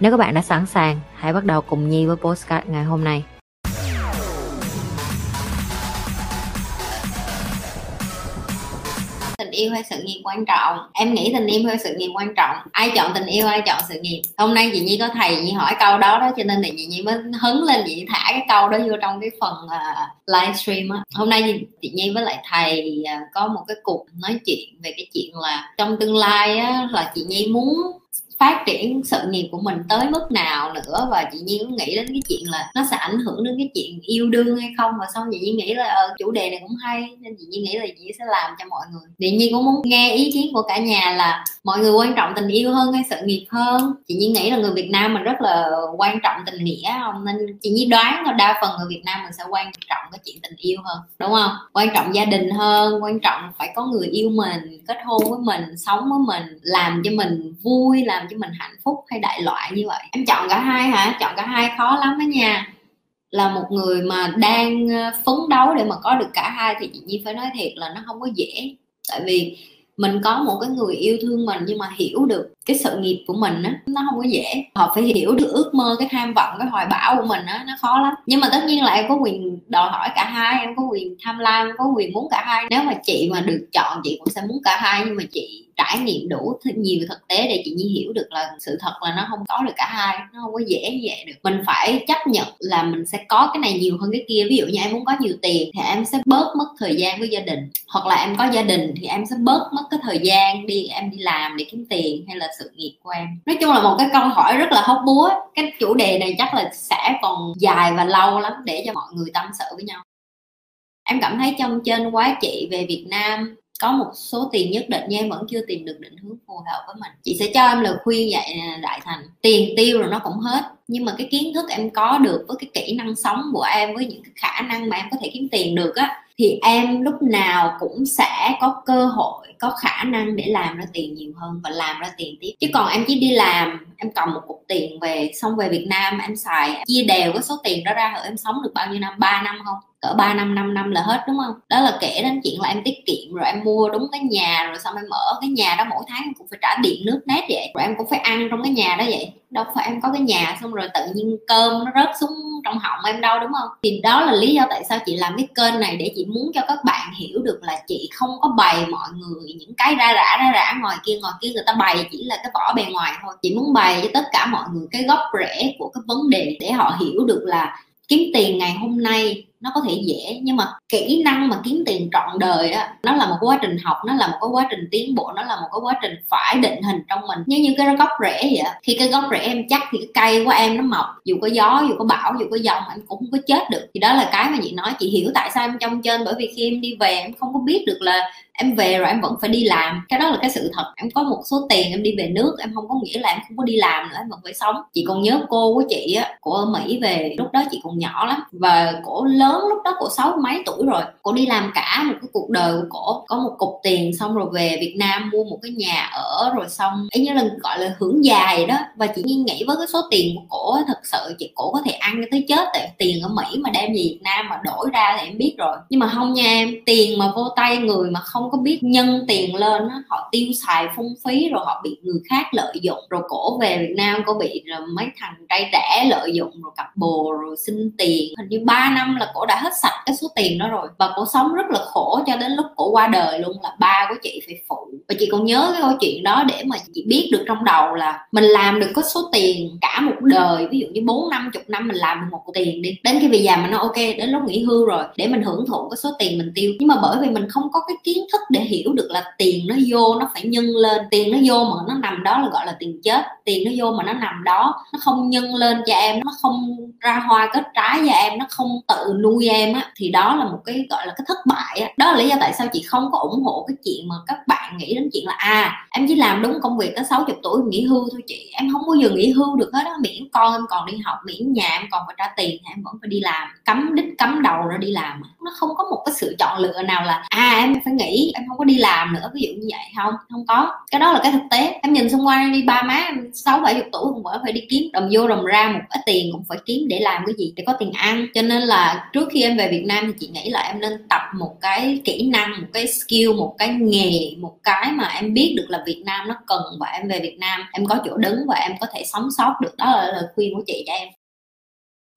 Nếu các bạn đã sẵn sàng, hãy bắt đầu cùng Nhi với postcard ngày hôm nay. tình yêu hay sự nghiệp quan trọng? Em nghĩ tình yêu hay sự nghiệp quan trọng? Ai chọn tình yêu ai chọn sự nghiệp? Hôm nay chị nhi có thầy chị hỏi câu đó đó cho nên là chị nhi mới hứng lên chị thả cái câu đó vô trong cái phần à, uh, livestream á. Hôm nay chị nhi với lại thầy uh, có một cái cuộc nói chuyện về cái chuyện là trong tương lai á là chị nhi muốn phát triển sự nghiệp của mình tới mức nào nữa và chị nhiên cũng nghĩ đến cái chuyện là nó sẽ ảnh hưởng đến cái chuyện yêu đương hay không? Và xong chị nhiên nghĩ là ờ, chủ đề này cũng hay nên chị nhiên nghĩ là chị sẽ làm cho mọi người. Chị nhiên cũng muốn nghe ý kiến của cả nhà là mọi người quan trọng tình yêu hơn hay sự nghiệp hơn? Chị nhiên nghĩ là người việt nam mình rất là quan trọng tình nghĩa không? Nên chị nhiên đoán là đa phần người việt nam mình sẽ quan trọng cái chuyện tình yêu hơn đúng không? Quan trọng gia đình hơn quan trọng phải có người yêu mình kết hôn với mình sống với mình làm cho mình vui làm cho mình hạnh phúc hay đại loại như vậy. Em chọn cả hai hả? Chọn cả hai khó lắm đó nha. Là một người mà đang ờ, phấn đấu để mà có được cả hai thì chị nhi phải nói thiệt là nó không có dễ. Tại vì mình có một cái người yêu thương mình nhưng mà hiểu được cái sự nghiệp của mình á, nó không có dễ. Họ phải hiểu được ước mơ, cái tham vọng, cái hoài bão của mình á, nó khó lắm. Nhưng mà tất nhiên là em có quyền đòi hỏi cả hai, em có quyền tham lam có quyền muốn cả hai. Nếu mà chị mà được chọn, chị cũng sẽ muốn cả hai. Nhưng mà chị trải nghiệm đủ nhiều thực tế để chị nhi hiểu được là sự thật là nó không có được cả hai, nó không có dễ như vậy được. Mình phải chấp nhận là mình sẽ có cái này nhiều hơn cái kia. Ví dụ như em muốn có nhiều tiền thì em sẽ bớt mất thời gian với gia đình, hoặc là em có gia đình thì em sẽ bớt mất cái thời gian đi, em đi làm để kiếm tiền hay là sự nghiệp của em. Nói chung là một cái câu hỏi rất là hóc búa. Cái chủ đề này chắc là sẽ còn dài và lâu lắm để cho mọi người tâm sự với nhau. Em cảm thấy trong trên quá chị về Việt Nam có một số tiền nhất định, nhưng em vẫn chưa tìm được định hướng phù hợp với mình. Chị sẽ cho em lời khuyên vậy à, đại thành. Tiền tiêu rồi nó cũng hết, nhưng mà cái kiến thức em có được với cái kỹ năng sống của em, với những cái khả năng mà em có thể kiếm tiền được á, thì em lúc nào cũng sẽ có cơ hội, có khả năng để làm ra tiền nhiều hơn và làm ra tiền tiếp. Chứ còn em chỉ đi làm, em cầm một cục tiền về, xong về Việt Nam, em xài, chia đều cái số tiền đó ra, rồi em sống được bao nhiêu năm? 3 năm không? Cỡ 3 năm 5 năm là hết, đúng không? Đó là kể đến chuyện là em tiết kiệm, rồi em mua đúng cái nhà, rồi xong em mở cái nhà đó mỗi tháng em cũng phải trả điện, nước nét vậy. Rồi em cũng phải ăn trong cái nhà đó vậy. Đâu phải em có cái nhà xong rồi tự nhiên cơm nó rớt xuống trong họng em đâu, đúng không? Thì đó là lý do tại sao chị làm cái kênh này để chị muốn cho các bạn hiểu được là chị không có bày mọi người những cái ra rã ra rã ngoài kia ngoài kia. Người ta bày chỉ là cái vỏ bề ngoài thôi. Chị muốn bày cho tất cả mọi người cái gốc rễ của cái vấn đề để họ hiểu được là kiếm tiền ngày hôm nay nó có thể dễ, nhưng mà kỹ năng mà kiếm tiền trọn đời á, nó là một quá trình học, nó là một cái quá trình tiến bộ, nó là một cái quá trình phải định hình trong mình. Như như cái gốc rễ vậy khi cái gốc rễ em chắc thì cái cây của em nó mọc, dù có gió, dù có bão, dù có dòng em cũng không có chết được. Thì đó là cái mà chị nói, chị hiểu tại sao em trong trên bởi vì khi em đi về em không có biết được là em về rồi em vẫn phải đi làm. Cái đó là cái sự thật. Em có một số tiền em đi về nước, em không có nghĩa là em không có đi làm nữa, em vẫn phải sống. Chị còn nhớ cô của chị á, của ở mỹ về lúc đó chị còn nhỏ lắm. Và cổ lớn lúc đó, cổ sáu mấy tuổi rồi. Cổ đi làm cả một cái cuộc đời của cổ. Có một cục tiền xong rồi về việt nam mua một cái nhà ở, rồi xong ấy như là gọi là hưởng dài đó. Và chị nghĩ với cái số tiền của cổ thật sự chị cổ có thể ăn tới chết tại tiền ở mỹ mà đem về việt nam mà đổi ra thì em biết rồi. Nhưng mà không nha em, tiền mà vô tay người mà không có biết nhân tiền lên á, họ tiêu xài phung phí rồi họ bị người khác lợi dụng, rồi cổ về Việt Nam có bị rồi mấy thằng trai trẻ lợi dụng, rồi cặp bồ, rồi xin tiền. Hình như 3 năm là cổ đã hết sạch cái số tiền đó rồi. Và cổ sống rất là khổ cho đến lúc cổ qua đời luôn, là ba của chị phải phụ. Và chị còn nhớ cái câu chuyện đó để mà chị biết được trong đầu là mình làm được có số tiền cả một đời. Ví dụ như bốn năm, chục năm mình làm được một tiền đi. Đến khi về già mình nói, ok, đến lúc nghỉ hưu rồi. Để mình hưởng thụ cái số tiền mình tiêu. Nhưng mà bởi vì mình không có cái kiến thức để hiểu được là tiền nó vô, nó phải nhân lên. Tiền nó vô mà nó nằm đó là gọi là tiền chết. Tiền nó vô mà nó nằm đó, nó không nhân lên cho em, nó không ra hoa kết trái cho em, nó không tự nuôi nuôi em á, thì đó là một cái gọi là cái thất bại á. Đó là lý do tại sao chị không có ủng hộ cái chuyện mà các bạn nghĩ đến chuyện là à em chỉ làm đúng công việc tới 60 tuổi nghỉ hưu thôi chị. Em không bao giờ nghỉ hưu được hết á. Miễn con em còn đi học, miễn nhà em còn phải trả tiền thì em vẫn phải đi làm. Cấm đích cấm đầu ra đi làm nó không có một cái sự chọn lựa nào là à em phải nghỉ, em không có đi làm nữa. Ví dụ như vậy. Không không có. Cái đó là cái thực tế. Em nhìn xung quanh đi ba má em sáu, bảy chục tuổi cũng vẫn phải đi kiếm. Đồng vô đồng ra một ít tiền cũng phải kiếm để làm cái gì? Để có tiền ăn. Cho nên là trước khi em về Việt Nam thì chị nghĩ là em nên tập một cái kỹ năng, một cái skill, một cái nghề, một cái mà em biết được là Việt Nam nó cần và em về Việt Nam em có chỗ đứng và em có thể sống sót được. Đó là lời khuyên của chị cho em.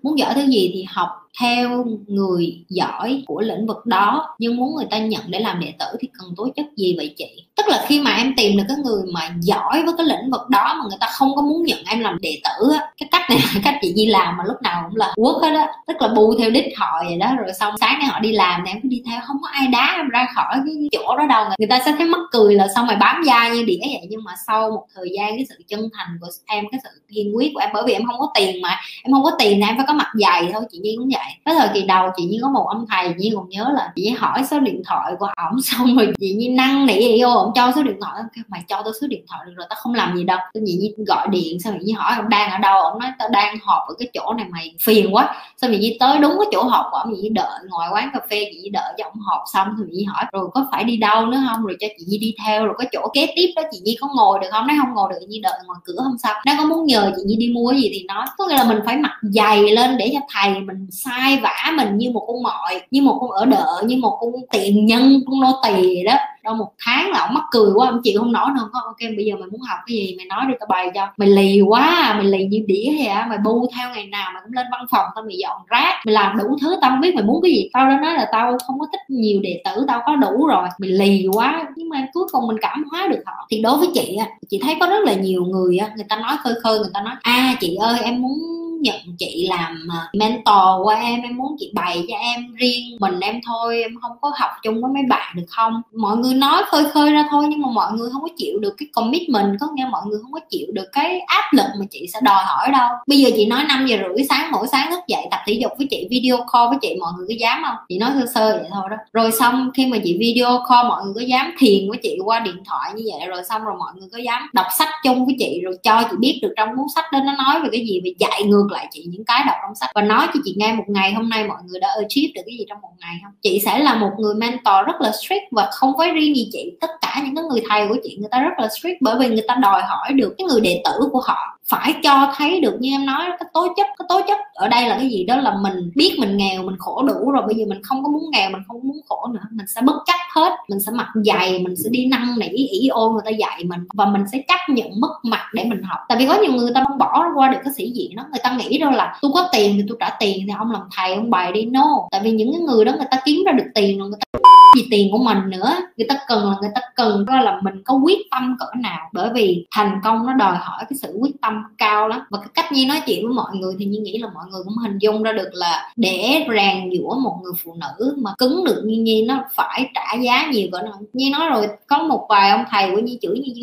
Muốn giỏi thứ gì thì học theo người giỏi của lĩnh vực đó, nhưng muốn người ta nhận để làm đệ tử thì cần tố chất gì vậy chị? Tức là khi mà em tìm được cái người mà giỏi với cái lĩnh vực đó mà người ta không có muốn nhận em làm đệ tử á, cái cách này là cách chị đi làm mà lúc nào cũng là quốc hết á. Tức là bu theo đích họ vậy đó, rồi xong sáng nay họ đi làm thì em cứ đi theo, không có ai đá em ra khỏi cái chỗ đó đâu. Người ta sẽ thấy mắc cười là xong mày bám da như đĩa vậy? Nhưng mà sau một thời gian cái sự chân thành của em, cái sự kiên quyết của em, bởi vì em không có tiền mà, em không có tiền thì em phải có mặt dày thôi, chị Nhi cũng vậy cái thời kỳ đầu chị như có một ông thầy như còn nhớ là chị hỏi số điện thoại của ổng xong rồi chị như năng nỉ yêu ổng cho số điện thoại kêu mày cho tôi số điện thoại được rồi tao không làm gì đâu tôi nhị như gọi điện xong chị như hỏi ông đang ở đâu ổng nói tao đang họp ở cái chỗ này mày phiền quá xong chị như tới đúng cái chỗ họp của ổng chị đợi ngoài quán cà phê chị đợi cho ổng họp xong thì chị hỏi rồi có phải đi đâu nữa không rồi cho chị Nhi đi theo rồi cái chỗ kế tiếp đó chị Nhi có ngồi được không nói không ngồi được chị Nhi đợi ngoài cửa không sao nó có muốn nhờ chị Nhi đi mua gì thì nói có nghĩa là mình phải mặc dày lên để cho thầy mình sai vả mình như một con mọi như một con ở đợ như một con tiền nhân con nô tỳ đó. Đâu một tháng là ông mắc cười quá ông chịu không nói nữa. Không ok bây giờ mày muốn học cái gì mày nói đi tao bày cho. Mày lì quá mày lì như đĩa hay à mày bu theo ngày nào mày cũng lên văn phòng tao mày dọn rác mày làm đủ thứ tao không biết mày muốn cái gì. Tao đã nói là tao không có thích nhiều đệ tử tao có đủ rồi. Mày lì quá. Nhưng mà cuối cùng mình cảm hóa được họ. Thì đối với chị chị thấy có rất là nhiều người người ta nói khơi khơi người ta nói a à, chị ơi em muốn nhận chị làm à, mentor của em em muốn chị bày cho em riêng mình em thôi, em không có học chung với mấy bạn được không? Mọi người nói khơi khơi ra thôi nhưng mà mọi người không có chịu được cái commitment, có nghĩa mọi người không có chịu được cái áp lực mà chị sẽ đòi hỏi đâu. Bây giờ chị nói 5 giờ rưỡi sáng, mỗi sáng thức dậy tập thể dục với chị, video call với chị, mọi người có dám không? Chị nói sơ sơ vậy thôi đó. Rồi xong khi mà chị video call, mọi người có dám thiền với chị qua điện thoại như vậy, rồi xong rồi mọi người có dám đọc sách chung với chị, rồi cho chị biết được trong cuốn sách đó nó nói về cái gì, về dạy ngược lại chị những cái đọc trong sách. Và nói cho chị nghe một ngày hôm nay mọi người đã achieve được cái gì trong một ngày không? Chị sẽ là một người mentor rất là strict và không phải riêng gì chị, tất cả những cái người thầy của chị, người ta rất là strict bởi vì người ta đòi hỏi được cái người đệ tử của họ phải cho thấy được như em nói, cái tố chất, cái tố chất ở đây là cái gì? Đó là mình biết mình nghèo, mình khổ đủ rồi, bây giờ mình không có muốn nghèo, mình không muốn khổ nữa. Mình sẽ bất chấp hết, mình sẽ mặc dày, mình sẽ đi năn nỉ ỉ ô người ta dạy mình và mình sẽ chấp nhận mất mặt để mình học. Tại vì có nhiều người ta không bỏ qua được cái sĩ diện đó. Người ta nghĩ đâu là tôi có tiền thì tôi trả tiền thì ông làm thầy, ông bày đi. No. Tại vì những cái người đó người ta kiếm ra được tiền rồi người ta gì tiền của mình nữa, người ta cần là người ta cần. Đó là mình có quyết tâm cỡ nào. Bởi vì thành công nó đòi hỏi cái sự quyết tâm cao lắm. Và cái cách nhi nói chuyện với mọi người thì nhi nghĩ là mọi người cũng hình dung ra được là để ràng giữa một người phụ nữ mà cứng được như nhi, nó phải trả giá nhiều cỡ nào. Nhi nói rồi, có một vài ông thầy của nhi chửi như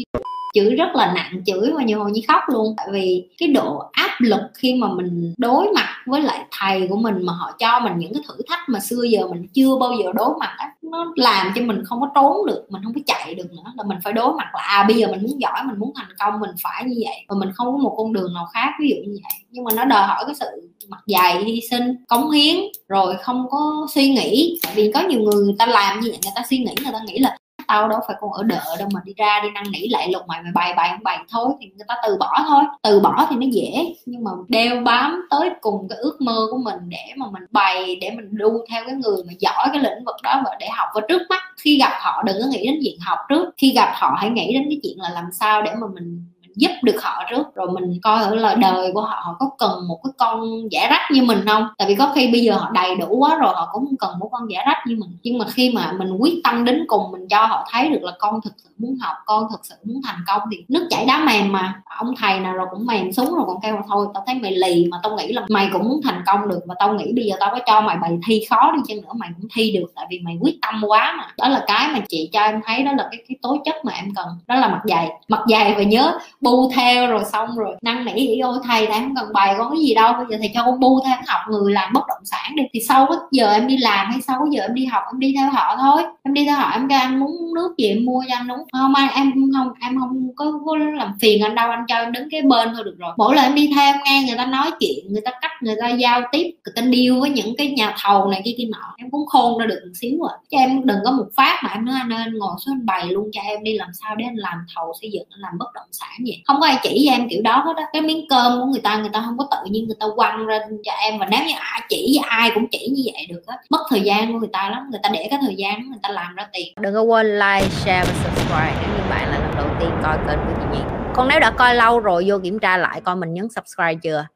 chửi rất là nặng chửi và nhiều hồi như khóc luôn. Tại vì cái độ áp lực khi mà mình đối mặt với lại thầy của mình mà họ cho mình những cái thử thách mà xưa giờ mình chưa bao giờ đối mặt á, nó làm cho mình không có trốn được, mình không có chạy được nữa. Là mình phải đối mặt là à bây giờ mình muốn giỏi, mình muốn thành công, mình phải như vậy. Và mình không có một con đường nào khác, ví dụ như vậy. Nhưng mà nó đòi hỏi cái sự mặt dày, hy sinh, cống hiến, rồi không có suy nghĩ. Tại vì có nhiều người người ta làm như vậy, người ta suy nghĩ, người ta nghĩ là tao đâu phải con ở đợi đâu mà đi ra đi năn nỉ lại lục mày mày bày bày không bày thôi thì người ta từ bỏ thôi. Từ bỏ thì nó dễ. Nhưng mà đeo bám tới cùng cái ước mơ của mình để mà mình bày, để mình đu theo cái người mà giỏi cái lĩnh vực đó và để học. Và trước mắt, khi gặp họ, đừng có nghĩ đến chuyện học trước. Khi gặp họ, hãy nghĩ đến cái chuyện là làm sao để mà mình giúp được họ trước, rồi mình coi ở là đời của họ họ có cần một cái con giả rách như mình không? Tại vì có khi bây giờ họ đầy đủ quá rồi, họ cũng không cần một con giả rách như mình. Nhưng mà khi mà mình quyết tâm đến cùng, mình cho họ thấy được là con thực sự muốn học, con thực sự muốn thành công thì nước chảy đá mềm mà. Ông thầy nào rồi cũng mềm xuống rồi còn kêu là thôi, tao thấy mày lì mà tao nghĩ là mày cũng muốn thành công được, và tao nghĩ bây giờ tao có cho mày bài thi khó đi chăng nữa, mày cũng thi được, tại vì mày quyết tâm quá mà. Đó là cái mà chị cho em thấy, đó là cái cái tố chất mà em cần. Đó là mặt dày. Mặt dày và nhớ bu theo rồi xong rồi. Năn nỉ ôi thầy thầy không cần bày con cái gì đâu bây giờ thầy cho con bu theo học người làm bất động sản đi. Thì sau cái giờ em đi làm hay sau cái giờ em đi học em đi theo họ thôi. Em đi theo họ em kêu anh muốn nước gì em mua cho anh đúng không anh em không em không có, có làm phiền anh đâu anh cho em đứng cái bên thôi được rồi. Mỗi lần em đi theo em nghe người ta nói chuyện người ta cách người ta giao tiếp người ta điêu với những cái nhà thầu này kia kia nọ em cũng khôn ra được một xíu rồi chứ em đừng có một phát mà em nói anh ơi anh ngồi xuống anh bày luôn cho em đi làm sao để anh làm thầu xây dựng anh làm bất động sản gì không có ai chỉ cho em kiểu đó hết á. Cái miếng cơm của người ta người ta không có tự nhiên người ta quăng ra cho em. Và nếu như ai chỉ với ai cũng chỉ như vậy được á, mất thời gian của người ta lắm. Người ta để cái thời gian người ta làm ra tiền. Đừng có quên like, share và subscribe nếu như bạn là lần đầu tiên coi kênh của chị Nhi còn nếu đã coi lâu rồi, vô kiểm tra lại coi mình nhấn subscribe chưa?